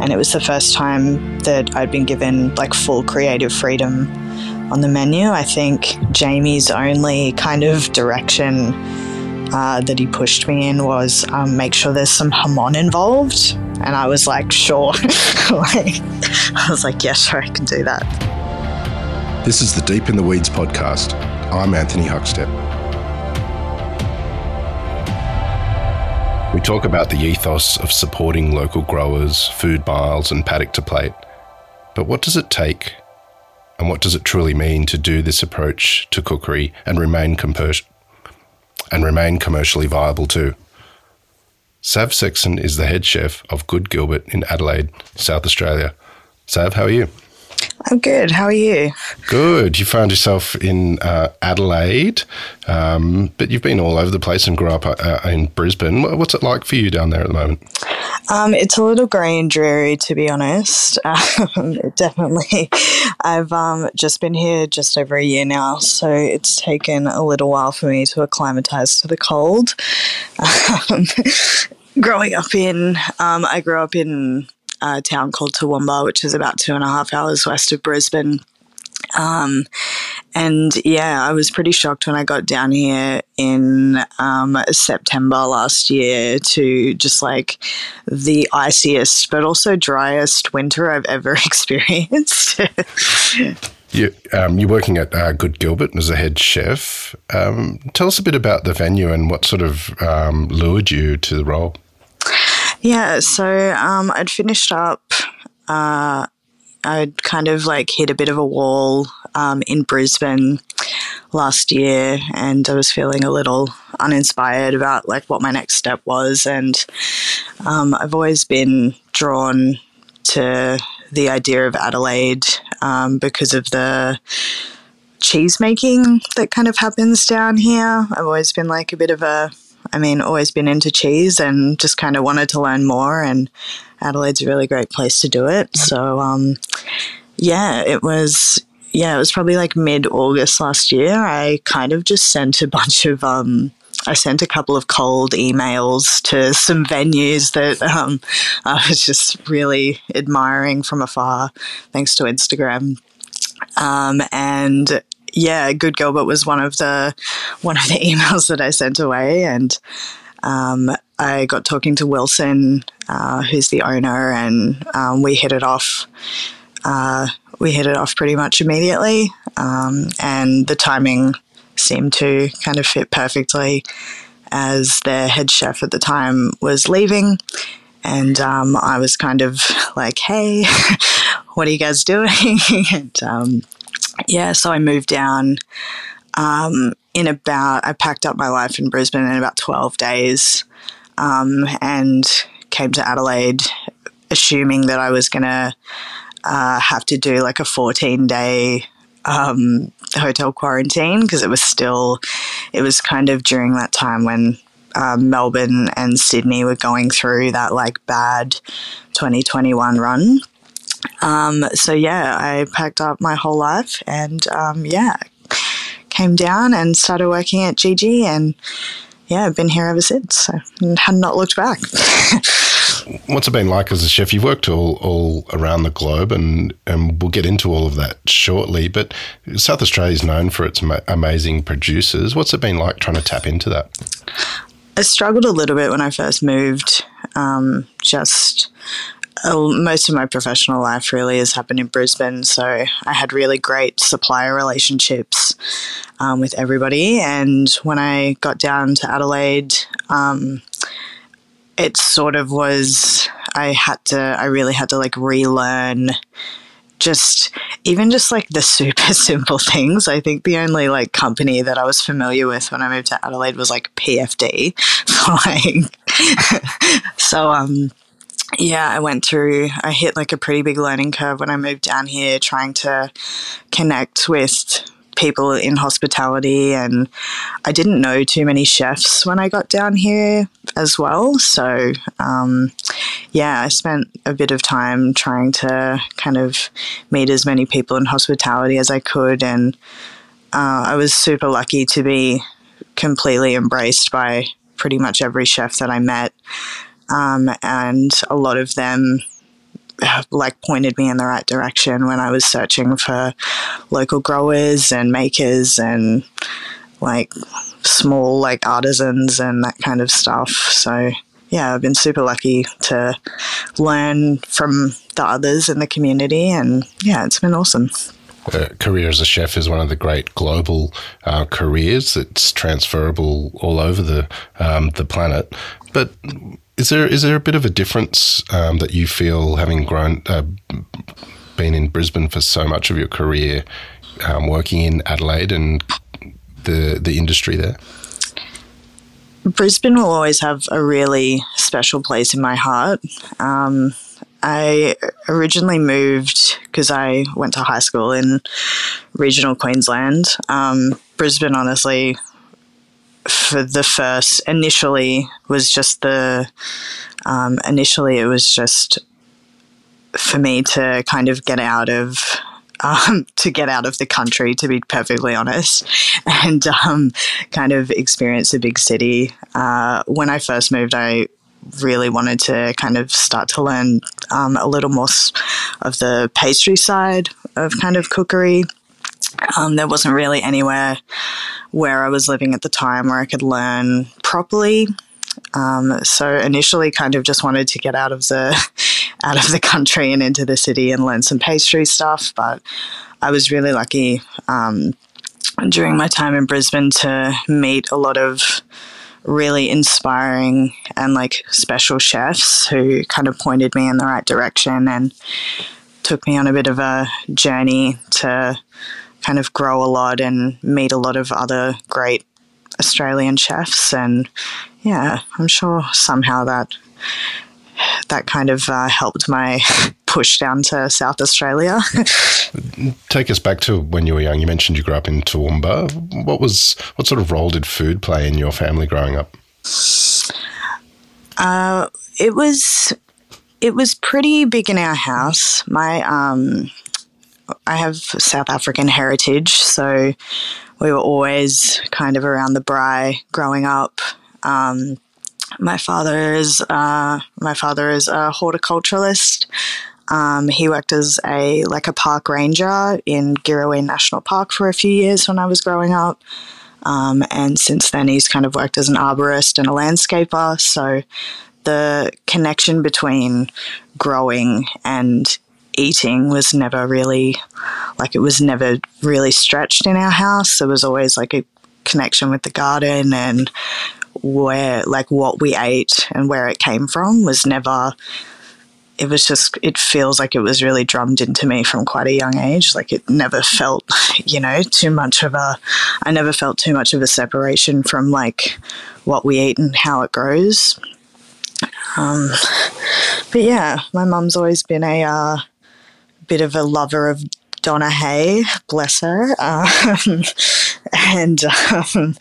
And it was the first time that I'd been given like full creative freedom on the menu. I think Jamie's only kind of direction uh, that he pushed me in was um, make sure there's some jamón involved. And I was like, sure. like, I was like, yeah, sure, I can do that. This is the Deep in the Weeds podcast. I'm Anthony Huckstep. Talk about the ethos of supporting local growers, food miles, and paddock to plate. But what does it take, and what does it truly mean to do this approach to cookery and remain comper- and remain commercially viable too? Sav Sexton is the head chef of Good Gilbert in Adelaide, South Australia. Sav, how are you? I'm good. How are you? Good. You found yourself in uh, Adelaide, um, but you've been all over the place and grew up uh, in Brisbane. What's it like for you down there at the moment? Um, it's a little grey and dreary, to be honest. Um, definitely. I've um, just been here just over a year now, so it's taken a little while for me to acclimatise to the cold. Um, growing up in, um, I grew up in a town called Toowoomba, which is about two and a half hours west of Brisbane. Um, and yeah, I was pretty shocked when I got down here in um, September last year to just like the iciest but also driest winter I've ever experienced. You, um, you're working at uh, Good Gilbert as a head chef. Um, tell us a bit about the venue and what sort of um, lured you to the role. Yeah, so um, I'd finished up. Uh, I'd kind of like hit a bit of a wall um, in Brisbane last year, and I was feeling a little uninspired about like what my next step was. And um, I've always been drawn to the idea of Adelaide um, because of the cheese making that kind of happens down here. I've always been like a bit of a I mean, always been into cheese and just kind of wanted to learn more. And Adelaide's a really great place to do it. So, um, yeah, it was. Yeah, it was probably like mid August last year. I kind of just sent a bunch of um, I sent a couple of cold emails to some venues that um, I was just really admiring from afar, thanks to Instagram. Um, and yeah, Good Gilbert was one of the one of the emails that I sent away, and um, I got talking to Wilson, uh, who's the owner, and um, we hit it off. Uh, we hit it off pretty much immediately, um, and the timing seemed to kind of fit perfectly, as their head chef at the time was leaving, and um, I was kind of like, "Hey, what are you guys doing?" and um, yeah, so I moved down um, in about, I packed up my life in Brisbane in about 12 days um, and came to Adelaide assuming that I was going to uh, have to do like a 14 day um, hotel quarantine because it was still, it was kind of during that time when um, Melbourne and Sydney were going through that like bad 2021 run. Um, so yeah, I packed up my whole life and um, yeah, came down and started working at GG and yeah, I've been here ever since. So had not looked back. What's it been like as a chef? You've worked all, all around the globe, and, and we'll get into all of that shortly. But South Australia is known for its ma- amazing producers. What's it been like trying to tap into that? I struggled a little bit when I first moved. Um, just most of my professional life really has happened in Brisbane. So I had really great supplier relationships um, with everybody. And when I got down to Adelaide, um, it sort of was, I had to, I really had to like relearn just even just like the super simple things. I think the only like company that I was familiar with when I moved to Adelaide was like PFD. like, so um, yeah, I went through, I hit like a pretty big learning curve when I moved down here, trying to connect with people in hospitality. And I didn't know too many chefs when I got down here as well. So, um, yeah, I spent a bit of time trying to kind of meet as many people in hospitality as I could. And uh, I was super lucky to be completely embraced by pretty much every chef that I met um, and a lot of them like pointed me in the right direction when I was searching for local growers and makers and like small like artisans and that kind of stuff. So yeah, I've been super lucky to learn from the others in the community, and yeah, it's been awesome. A career as a chef is one of the great global uh, careers that's transferable all over the um, the planet. But is there is there a bit of a difference um, that you feel having grown uh, been in Brisbane for so much of your career, um, working in Adelaide and the the industry there? Brisbane will always have a really special place in my heart. Um, I originally moved because I went to high school in regional Queensland. Um, Brisbane, honestly, for the first initially was just the um, initially it was just for me to kind of get out of um, to get out of the country, to be perfectly honest, and um, kind of experience a big city. Uh, when I first moved, I really wanted to kind of start to learn um, a little more of the pastry side of kind of cookery. Um, there wasn't really anywhere where I was living at the time where I could learn properly. Um, so initially, kind of just wanted to get out of the out of the country and into the city and learn some pastry stuff. But I was really lucky um, during my time in Brisbane to meet a lot of really inspiring and like special chefs who kind of pointed me in the right direction and took me on a bit of a journey to kind of grow a lot and meet a lot of other great Australian chefs. And yeah, I'm sure somehow that that kind of uh, helped my push down to South Australia. Take us back to when you were young. You mentioned you grew up in Toowoomba. What was what sort of role did food play in your family growing up? Uh, it was it was pretty big in our house. My um, I have South African heritage, so we were always kind of around the braai growing up. Um, my father is uh, my father is a horticulturalist. Um, he worked as a like a park ranger in Girraween National Park for a few years when I was growing up. Um, and since then, he's kind of worked as an arborist and a landscaper. So the connection between growing and eating was never really like it was never really stretched in our house. There was always like a connection with the garden and where like what we ate and where it came from was never it was just it feels like it was really drummed into me from quite a young age like it never felt you know too much of a i never felt too much of a separation from like what we eat and how it grows um, but yeah my mum's always been a uh, bit of a lover of Donna Hay, bless her. Um, and um,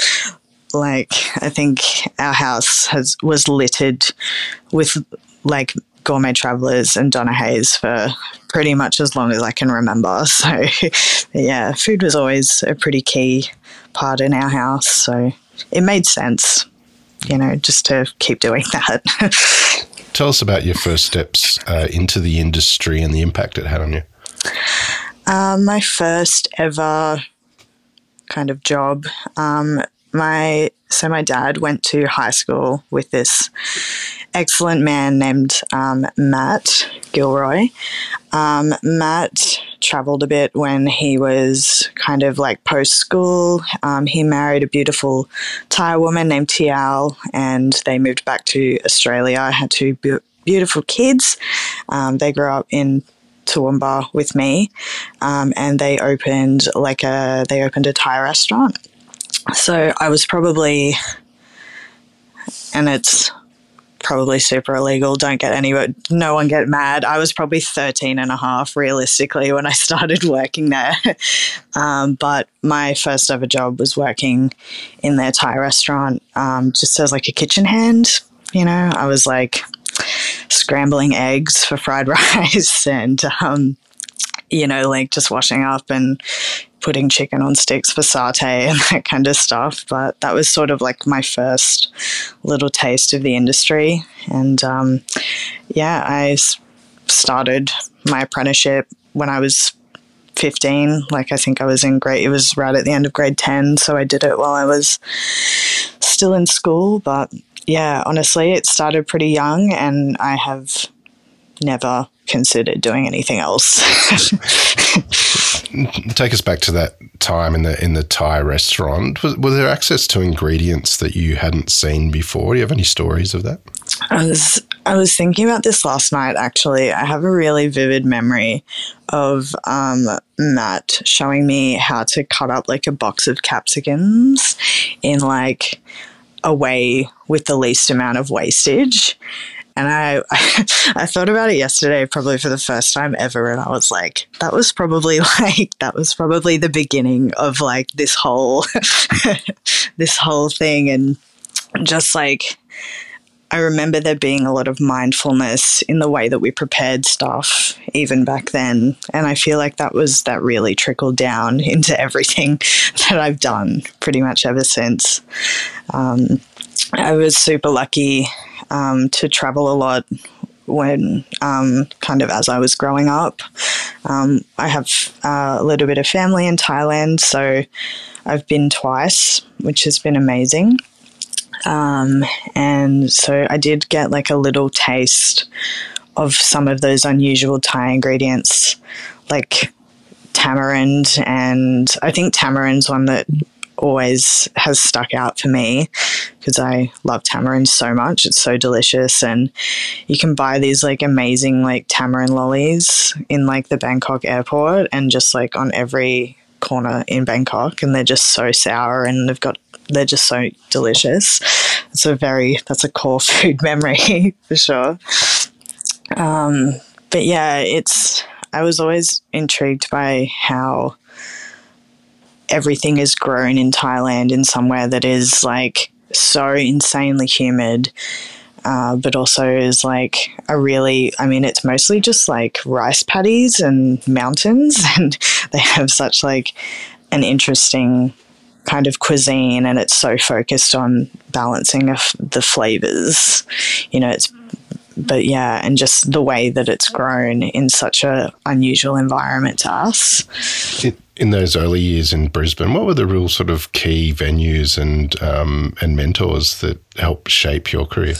like I think our house has was littered with like gourmet travelers and Donna Hays for pretty much as long as I can remember. So yeah, food was always a pretty key part in our house. So it made sense, you know, just to keep doing that. Tell us about your first steps uh, into the industry and the impact it had on you. Um, my first ever kind of job. Um, my so my dad went to high school with this excellent man named um, Matt Gilroy. Um, Matt traveled a bit when he was kind of like post school. Um, he married a beautiful Thai woman named Tiao, and they moved back to Australia. I had two be- beautiful kids. Um, they grew up in Toowoomba with me, um, and they opened like a they opened a Thai restaurant. So I was probably, and it's probably super illegal. Don't get any, no one get mad. I was probably 13 and a half realistically when I started working there. um, but my first ever job was working in their Thai restaurant um, just as like a kitchen hand. You know, I was like scrambling eggs for fried rice and, um, you know, like just washing up and putting chicken on sticks for satay and that kind of stuff. But that was sort of like my first little taste of the industry. And um, yeah, I started my apprenticeship when I was 15. Like, I think I was in grade, it was right at the end of grade 10. So I did it while I was still in school. But yeah, honestly, it started pretty young and I have never considered doing anything else. Take us back to that time in the in the Thai restaurant. Was, was there access to ingredients that you hadn't seen before? Do you have any stories of that? I was I was thinking about this last night. Actually, I have a really vivid memory of um, Matt showing me how to cut up like a box of capsicums in like a way with the least amount of wastage. And I, I, thought about it yesterday, probably for the first time ever, and I was like, that was probably like that was probably the beginning of like this whole, this whole thing, and just like I remember there being a lot of mindfulness in the way that we prepared stuff even back then. And I feel like that was that really trickled down into everything that I've done pretty much ever since. Um, I was super lucky um, to travel a lot when um, kind of as I was growing up. Um, I have uh, a little bit of family in Thailand, so I've been twice, which has been amazing. Um, and so I did get like a little taste of some of those unusual Thai ingredients, like tamarind. And I think tamarind's one that always has stuck out for me because I love tamarind so much. It's so delicious. And you can buy these like amazing like tamarind lollies in like the Bangkok airport and just like on every corner in Bangkok. And they're just so sour and they've got they're just so delicious. It's a very that's a core food memory for sure. Um, but yeah, it's I was always intrigued by how everything is grown in Thailand in somewhere that is like so insanely humid. Uh, but also is like a really, I mean, it's mostly just like rice paddies and mountains, and they have such like an interesting kind of cuisine and it's so focused on balancing of the flavors. You know, it's but yeah, and just the way that it's grown in such a unusual environment to us. In, in those early years in Brisbane, what were the real sort of key venues and um, and mentors that helped shape your career?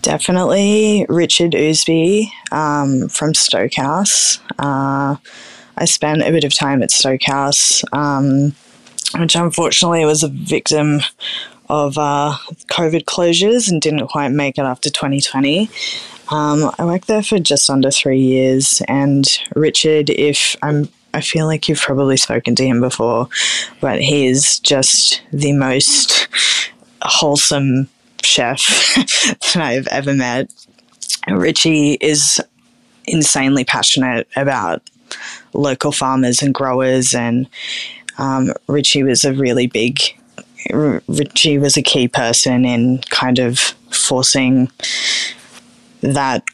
Definitely Richard Ousby um, from Stokehouse. Uh, I spent a bit of time at Stokehouse. Um, which unfortunately was a victim of uh, COVID closures and didn't quite make it after 2020. Um, I worked there for just under three years, and Richard, if I'm I feel like you've probably spoken to him before, but he is just the most wholesome chef that I've ever met. Richie is insanely passionate about local farmers and growers and um, Richie was a really big, Richie was a key person in kind of forcing that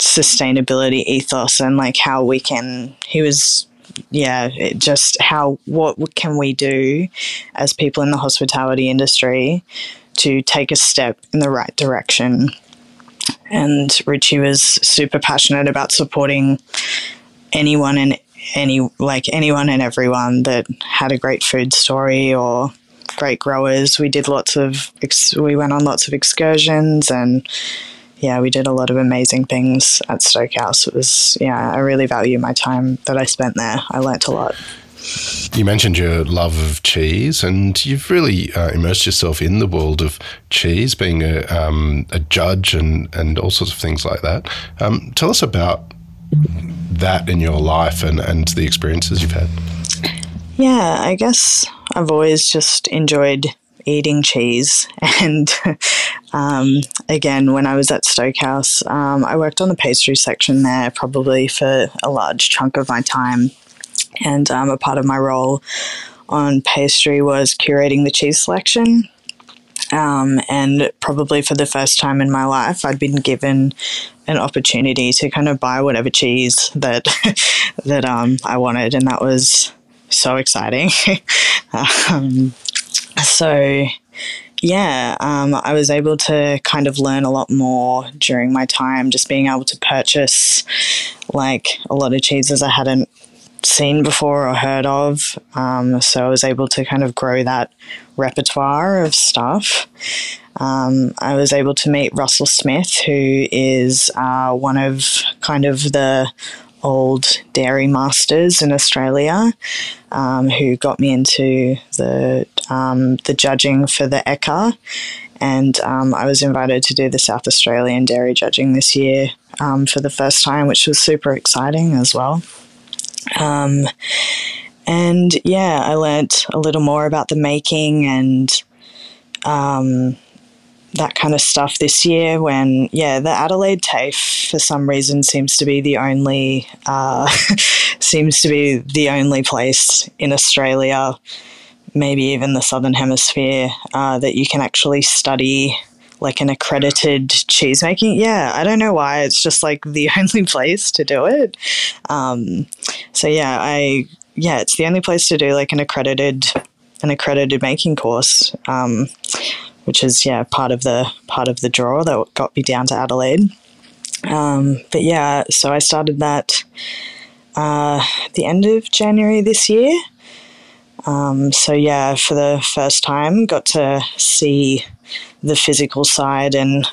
sustainability ethos and like how we can, he was yeah, just how what can we do as people in the hospitality industry to take a step in the right direction. And Richie was super passionate about supporting anyone and any like anyone and everyone that had a great food story or great growers. We did lots of we went on lots of excursions and yeah, we did a lot of amazing things at Stokehouse. It was yeah, I really value my time that I spent there. I learnt a lot. You mentioned your love of cheese, and you've really uh, immersed yourself in the world of cheese, being a, um, a judge and, and all sorts of things like that. Um, tell us about that in your life and, and the experiences you've had? Yeah, I guess I've always just enjoyed eating cheese. And um, again, when I was at Stokehouse, um, I worked on the pastry section there probably for a large chunk of my time. And um, a part of my role on pastry was curating the cheese selection. Um, and probably for the first time in my life, I'd been given an opportunity to kind of buy whatever cheese that that um, I wanted, and that was so exciting. um, so, yeah, um, I was able to kind of learn a lot more during my time, just being able to purchase like a lot of cheeses I hadn't seen before or heard of. Um, so I was able to kind of grow that repertoire of stuff. Um, I was able to meet Russell Smith, who is uh, one of kind of the old dairy masters in Australia, um, who got me into the um, the judging for the ECA, and um, I was invited to do the South Australian dairy judging this year um, for the first time, which was super exciting as well. Um, and yeah, I learnt a little more about the making and um, that kind of stuff this year when, yeah, the Adelaide TAFE for some reason seems to be the only, uh, seems to be the only place in Australia, maybe even the Southern Hemisphere, uh, that you can actually study like an accredited cheese making. Yeah, I don't know why. It's just like the only place to do it. Um, so yeah, I yeah, it's the only place to do like an accredited an accredited making course. Um, which is yeah part of the part of the draw that got me down to Adelaide. Um, but yeah, so I started that uh, the end of January this year. Um, so yeah, for the first time, got to see the physical side and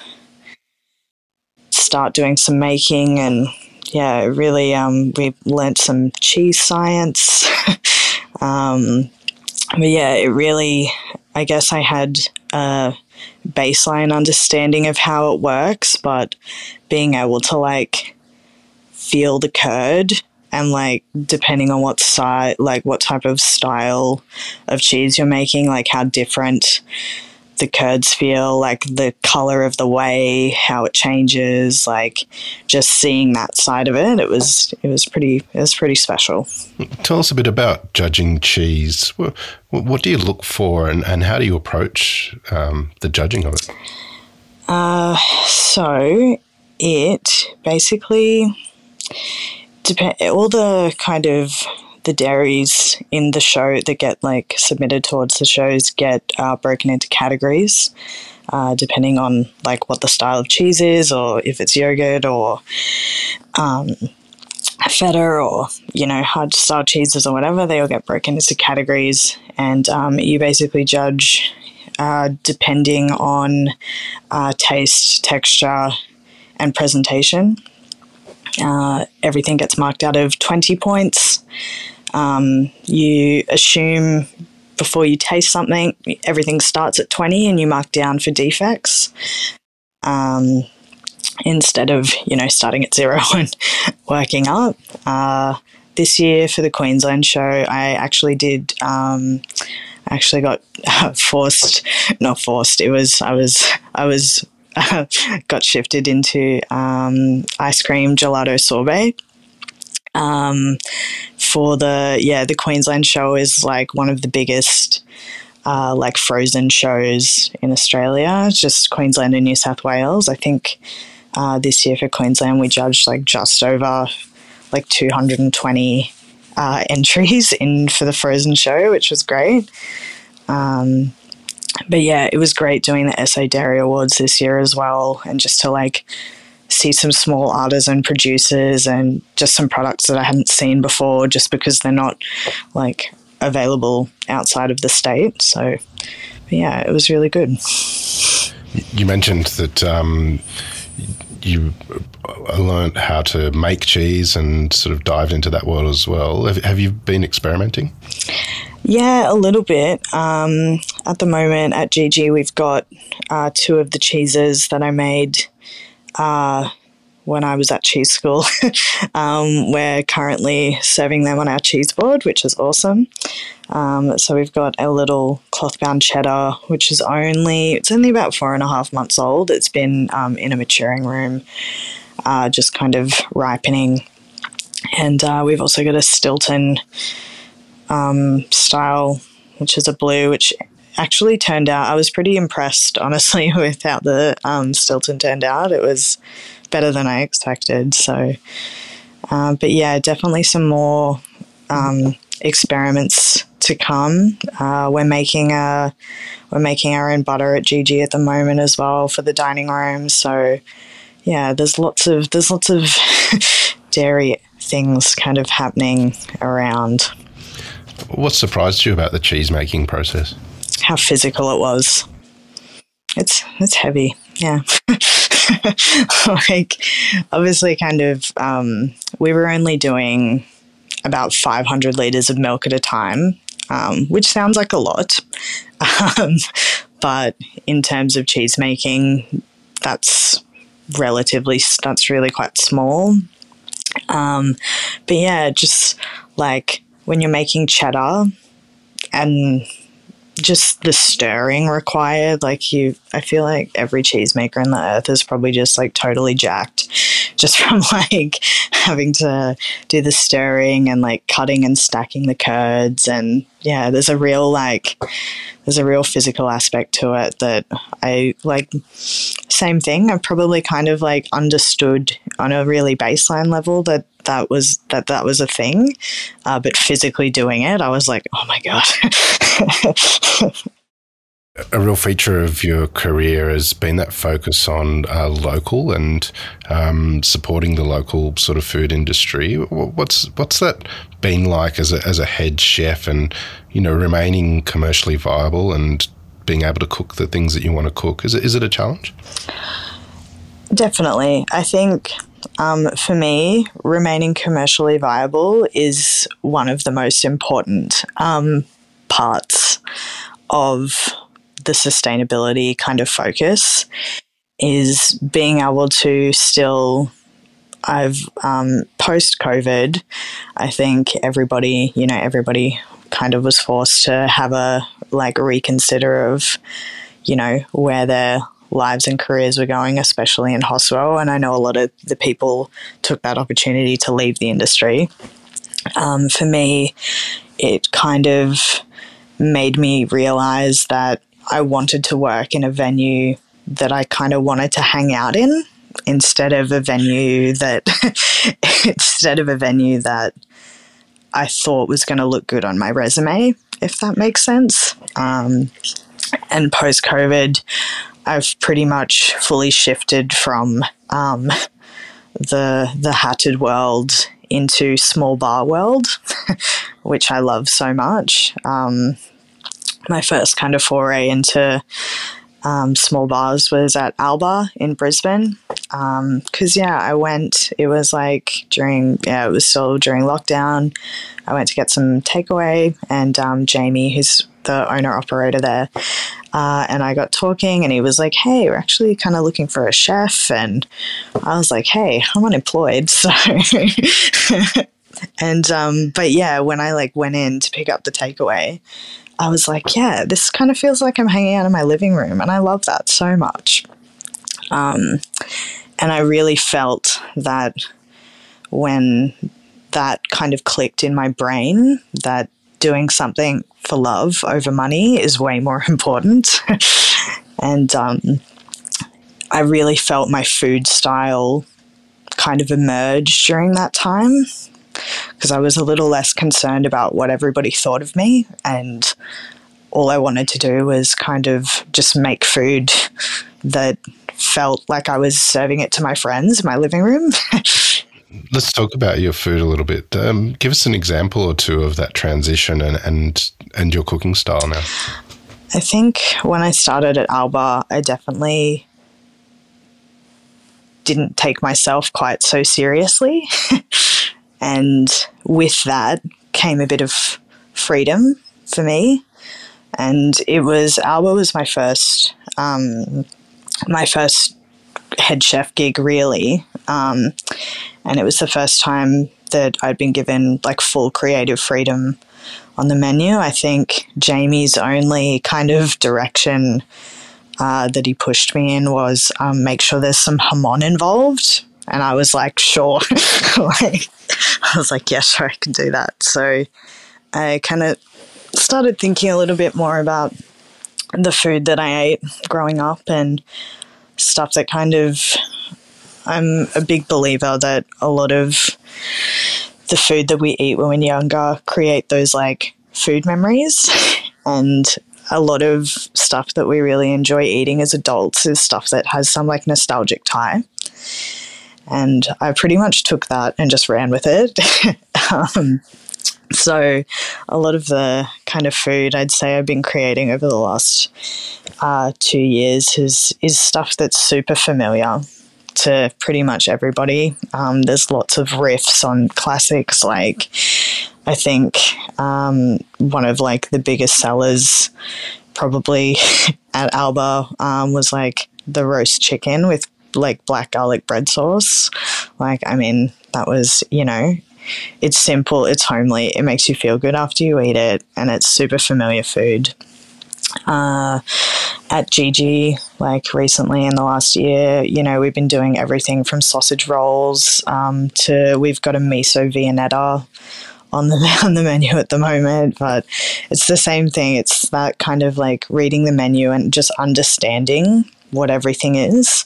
start doing some making and yeah, really um, we learnt some cheese science. um, but yeah, it really, I guess I had a baseline understanding of how it works, but being able to like feel the curd and like depending on what side like what type of style of cheese you're making like how different the curds feel, like the color of the whey, how it changes, like just seeing that side of it. It was it was pretty it was pretty special. Tell us a bit about judging cheese. What, what do you look for, and, and how do you approach um, the judging of it? Uh, so it basically depend all the kind of the dairies in the show that get like submitted towards the shows get uh, broken into categories. Uh, depending on like what the style of cheese is, or if it's yogurt or um, feta, or you know hard style cheeses or whatever, they all get broken into categories, and um, you basically judge uh, depending on uh, taste, texture, and presentation. Uh, everything gets marked out of 20 points. Um, you assume before you taste something, everything starts at 20 and you mark down for defects. Um, instead of, you know, starting at zero and working up. Uh, this year for the Queensland show, I actually did. Um, actually got uh, forced, not forced. It was I was I was got shifted into um, ice cream gelato sorbet. Um, for the yeah, the Queensland show is like one of the biggest uh, like frozen shows in Australia. Just Queensland and New South Wales. I think uh, this year for Queensland we judged like just over like 220 uh, entries in for the Frozen show, which was great. Um, but yeah, it was great doing the SA Dairy Awards this year as well, and just to like see some small artisan producers and just some products that I hadn't seen before, just because they're not like available outside of the state. So yeah, it was really good. You mentioned that um, you learned how to make cheese and sort of dived into that world as well. Have, have you been experimenting? Yeah, a little bit. Um, at the moment at GG, we've got uh, two of the cheeses that I made uh, when I was at cheese school. um, we're currently serving them on our cheese board, which is awesome. Um, so we've got a little cloth bound cheddar, which is only it's only about four and a half months old. It's been um, in a maturing room, uh, just kind of ripening. And uh, we've also got a Stilton um, style, which is a blue, which actually turned out. I was pretty impressed, honestly, with how the um, Stilton turned out. It was better than I expected. So, uh, but yeah, definitely some more um, experiments to come. Uh, we're making a we're making our own butter at GG at the moment as well for the dining room. So yeah, there's lots of there's lots of dairy things kind of happening around. What surprised you about the cheese making process? How physical it was. It's it's heavy, yeah. like obviously, kind of. Um, we were only doing about 500 liters of milk at a time, um, which sounds like a lot. Um, but in terms of cheese making, that's relatively, that's really quite small. Um, but yeah, just like when you're making cheddar and just the stirring required. Like you, I feel like every cheesemaker in the earth is probably just like totally jacked, just from like having to do the stirring and like cutting and stacking the curds. And yeah, there's a real like, there's a real physical aspect to it that I like. Same thing. I've probably kind of like understood on a really baseline level that that was that that was a thing, uh, but physically doing it, I was like, oh my god. a real feature of your career has been that focus on uh, local and um, supporting the local sort of food industry. What's what's that been like as a as a head chef, and you know, remaining commercially viable and being able to cook the things that you want to cook? Is it is it a challenge? Definitely, I think um, for me, remaining commercially viable is one of the most important um, parts of the sustainability kind of focus is being able to still I've um, post COVID, I think everybody, you know, everybody kind of was forced to have a like reconsider of, you know, where their lives and careers were going, especially in Hoswell. And I know a lot of the people took that opportunity to leave the industry. Um, for me, it kind of made me realize that I wanted to work in a venue that I kind of wanted to hang out in instead of a venue that instead of a venue that I thought was going to look good on my resume, if that makes sense. Um, and post COVID, I've pretty much fully shifted from um, the the hatted world into small bar world, which I love so much. Um, my first kind of foray into um, small bars was at Alba in Brisbane. Because, um, yeah, I went, it was like during, yeah, it was still during lockdown. I went to get some takeaway, and um, Jamie, who's the owner operator there, uh, and I got talking, and he was like, "Hey, we're actually kind of looking for a chef," and I was like, "Hey, I'm unemployed, so." and um, but yeah, when I like went in to pick up the takeaway, I was like, "Yeah, this kind of feels like I'm hanging out in my living room," and I love that so much. Um, and I really felt that when that kind of clicked in my brain that doing something for love over money is way more important. and um, I really felt my food style kind of emerge during that time because I was a little less concerned about what everybody thought of me. And all I wanted to do was kind of just make food that felt like I was serving it to my friends in my living room. Let's talk about your food a little bit. Um, give us an example or two of that transition and, and and your cooking style now. I think when I started at Alba, I definitely didn't take myself quite so seriously. and with that came a bit of freedom for me. And it was Alba was my first um, my first head chef gig really. Um, and it was the first time that I'd been given like full creative freedom on the menu. I think Jamie's only kind of direction uh, that he pushed me in was um, make sure there's some jamón involved. And I was like, sure. like, I was like, yeah, sure, I can do that. So I kind of started thinking a little bit more about the food that I ate growing up and stuff that kind of I'm a big believer that a lot of the food that we eat when we're younger create those like food memories. And a lot of stuff that we really enjoy eating as adults is stuff that has some like nostalgic tie and i pretty much took that and just ran with it. Um, so a lot of the kind of food I'd say I've been creating over the last uh, two years is is stuff that's super familiar to pretty much everybody. Um, there's lots of riffs on classics like I think um, one of like the biggest sellers probably at Alba um, was like the roast chicken with like black garlic bread sauce. Like, I mean, that was, you know, it's simple, it's homely, it makes you feel good after you eat it, and it's super familiar food. Uh, at GG, like recently in the last year, you know, we've been doing everything from sausage rolls um, to we've got a miso viennetta on the on the menu at the moment, but it's the same thing. It's that kind of like reading the menu and just understanding what everything is,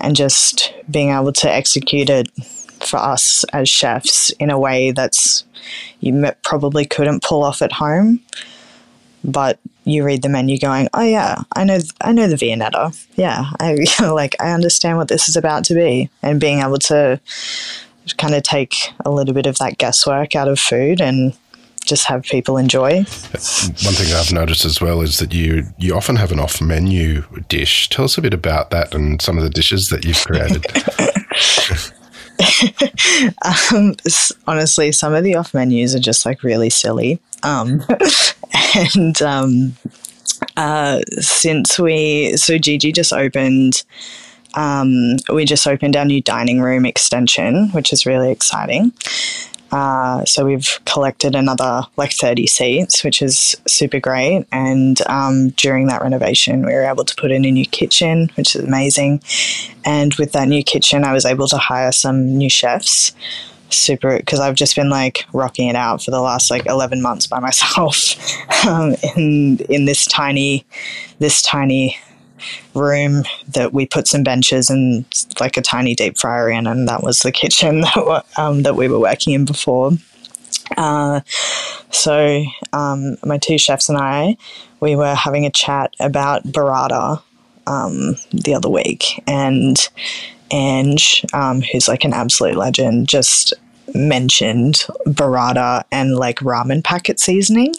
and just being able to execute it for us as chefs in a way that's you probably couldn't pull off at home. But you read the menu, going, "Oh yeah, I know, I know the Viennetta. Yeah, I like, I understand what this is about to be," and being able to kind of take a little bit of that guesswork out of food and just have people enjoy. One thing I've noticed as well is that you you often have an off menu dish. Tell us a bit about that and some of the dishes that you've created. um, honestly, some of the off menus are just like really silly. Um, and um, uh, since we, so Gigi just opened, um, we just opened our new dining room extension, which is really exciting. Uh, so we've collected another like 30 seats, which is super great. And um, during that renovation, we were able to put in a new kitchen, which is amazing. And with that new kitchen, I was able to hire some new chefs. Super, because I've just been like rocking it out for the last like 11 months by myself um, in in this tiny, this tiny room that we put some benches and like a tiny deep fryer in, and that was the kitchen that, um, that we were working in before. Uh, so um, my two chefs and I, we were having a chat about burrata um, the other week, and Ange, um, who's like an absolute legend, just mentioned burrata and like ramen packet seasoning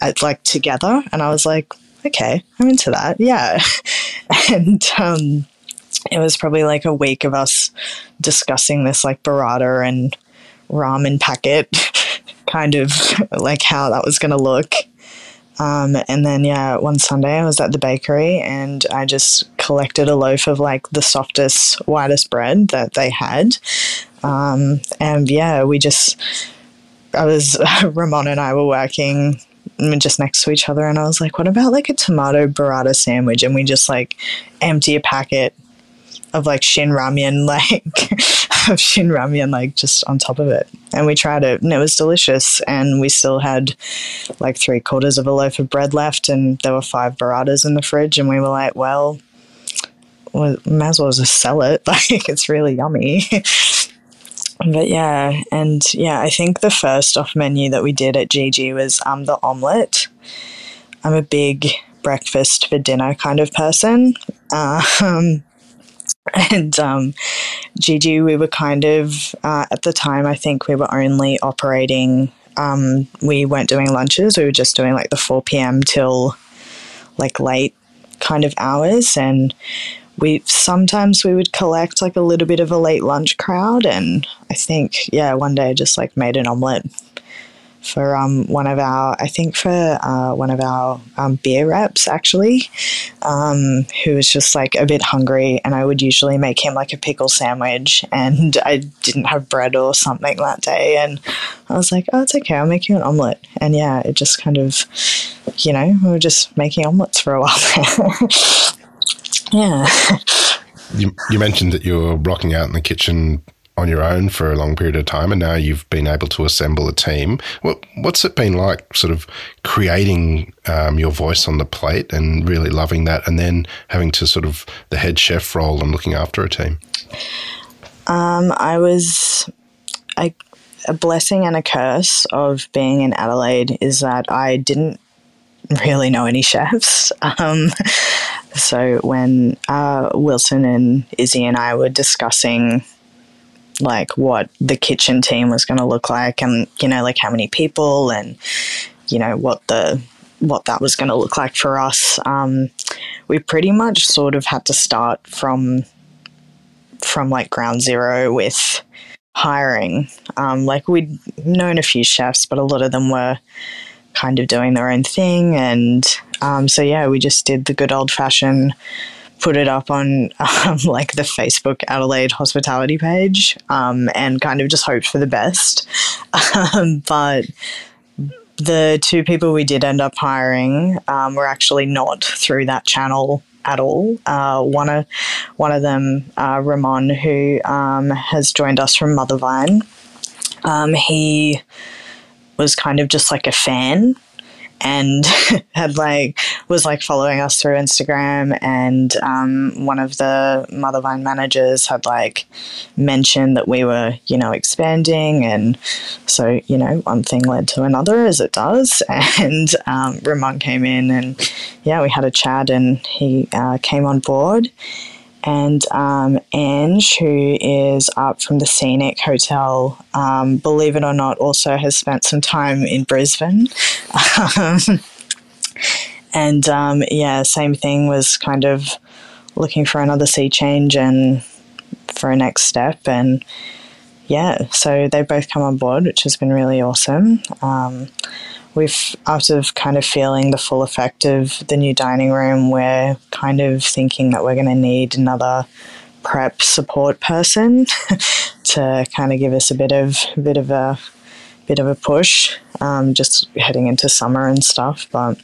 at like together, and I was like, okay, I'm into that. Yeah. and um, it was probably like a week of us discussing this like burrata and ramen packet kind of like how that was going to look. Um, and then, yeah, one Sunday I was at the bakery and I just collected a loaf of like the softest, whitest bread that they had. Um, and yeah, we just, I was, Ramon and I were working just next to each other and I was like, what about like a tomato burrata sandwich? And we just like empty a packet of like shin ramyun, like of shin ramyun, like just on top of it. And we tried it and it was delicious. And we still had like three quarters of a loaf of bread left and there were five burratas in the fridge. And we were like, well, we might as well just sell it. Like it's really yummy. but yeah, and yeah, I think the first off menu that we did at Gigi was um, the omelette. I'm a big breakfast for dinner kind of person. Um, and um, Gigi, we were kind of, uh, at the time, I think we were only operating, um, we weren't doing lunches, we were just doing like the 4 p.m. till like late kind of hours. And we sometimes we would collect like a little bit of a late lunch crowd and i think yeah one day i just like made an omelette for um, one of our i think for uh, one of our um, beer reps actually um, who was just like a bit hungry and i would usually make him like a pickle sandwich and i didn't have bread or something that day and i was like oh it's okay i'll make you an omelette and yeah it just kind of you know we were just making omelets for a while Yeah. you, you mentioned that you were rocking out in the kitchen on your own for a long period of time, and now you've been able to assemble a team. What, what's it been like, sort of creating um, your voice on the plate and really loving that, and then having to sort of the head chef role and looking after a team? Um, I was, a blessing and a curse of being in Adelaide is that I didn't really know any chefs. Um, so when uh, Wilson and Izzy and I were discussing like what the kitchen team was going to look like and you know like how many people and you know what the what that was going to look like for us. Um, we pretty much sort of had to start from from like ground zero with hiring. Um, like we'd known a few chefs but a lot of them were kind of doing their own thing and um, so yeah we just did the good old fashioned put it up on um, like the Facebook Adelaide hospitality page um, and kind of just hoped for the best. Um, but the two people we did end up hiring um, were actually not through that channel at all. Uh, one of one of them, uh, Ramon, who um, has joined us from Mothervine, um, he was kind of just like a fan and had like was like following us through Instagram and um, one of the Mothervine managers had like mentioned that we were you know expanding and so you know one thing led to another as it does and um, Ramon came in and yeah we had a chat and he uh, came on board and um, Ange, who is up from the Scenic Hotel, um, believe it or not, also has spent some time in Brisbane. and um, yeah, same thing was kind of looking for another sea change and for a next step. And yeah, so they've both come on board, which has been really awesome. Um, we've after kind of feeling the full effect of the new dining room, we're kind of thinking that we're going to need another prep support person to kind of give us a bit of bit of a bit of a push, um, just heading into summer and stuff. But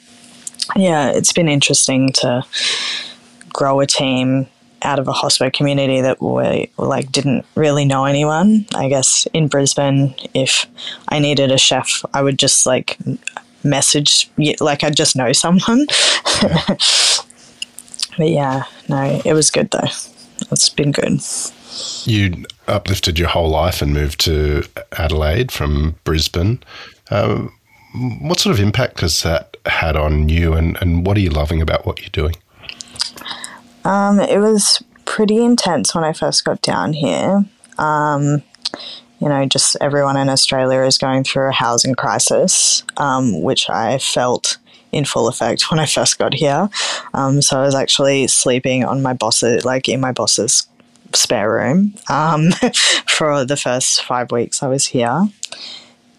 yeah, it's been interesting to grow a team out of a hospo community that we like didn't really know anyone. I guess in Brisbane, if I needed a chef, I would just like message like I'd just know someone. but yeah, no, it was good though. It's been good. You uplifted your whole life and moved to Adelaide from Brisbane. Uh, what sort of impact has that had on you, and, and what are you loving about what you're doing? Um, it was pretty intense when I first got down here. Um, you know, just everyone in Australia is going through a housing crisis, um, which I felt in full effect when I first got here. Um, so I was actually sleeping on my boss's, like in my boss's spare room um, for the first five weeks I was here.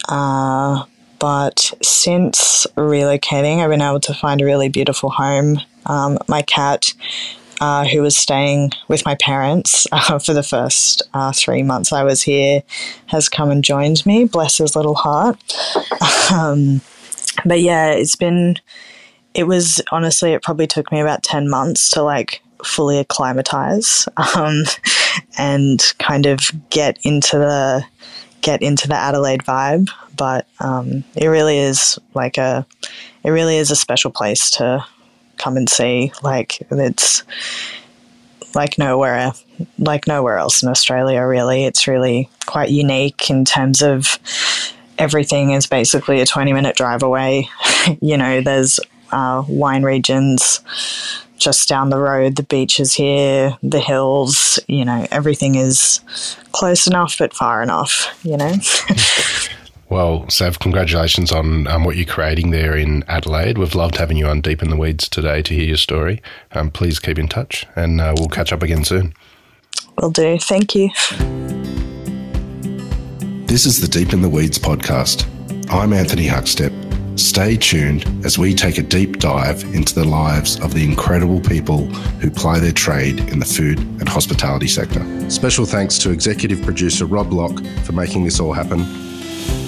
Uh, but since relocating, I've been able to find a really beautiful home. Um, my cat uh, who was staying with my parents uh, for the first uh, three months I was here, has come and joined me. Bless his little heart. Um, but yeah, it's been. It was honestly, it probably took me about ten months to like fully acclimatize um, and kind of get into the get into the Adelaide vibe. But um, it really is like a, it really is a special place to come and see. Like it's like nowhere, like nowhere else in Australia. Really, it's really quite unique in terms of everything is basically a twenty minute drive away. you know, there's uh, wine regions just down the road, the beaches here, the hills. You know, everything is close enough but far enough. You know. Well, Sav, congratulations on um, what you're creating there in Adelaide. We've loved having you on Deep in the Weeds today to hear your story. Um, please keep in touch and uh, we'll catch up again soon. Will do. Thank you. This is the Deep in the Weeds podcast. I'm Anthony Huckstep. Stay tuned as we take a deep dive into the lives of the incredible people who ply their trade in the food and hospitality sector. Special thanks to executive producer Rob Locke for making this all happen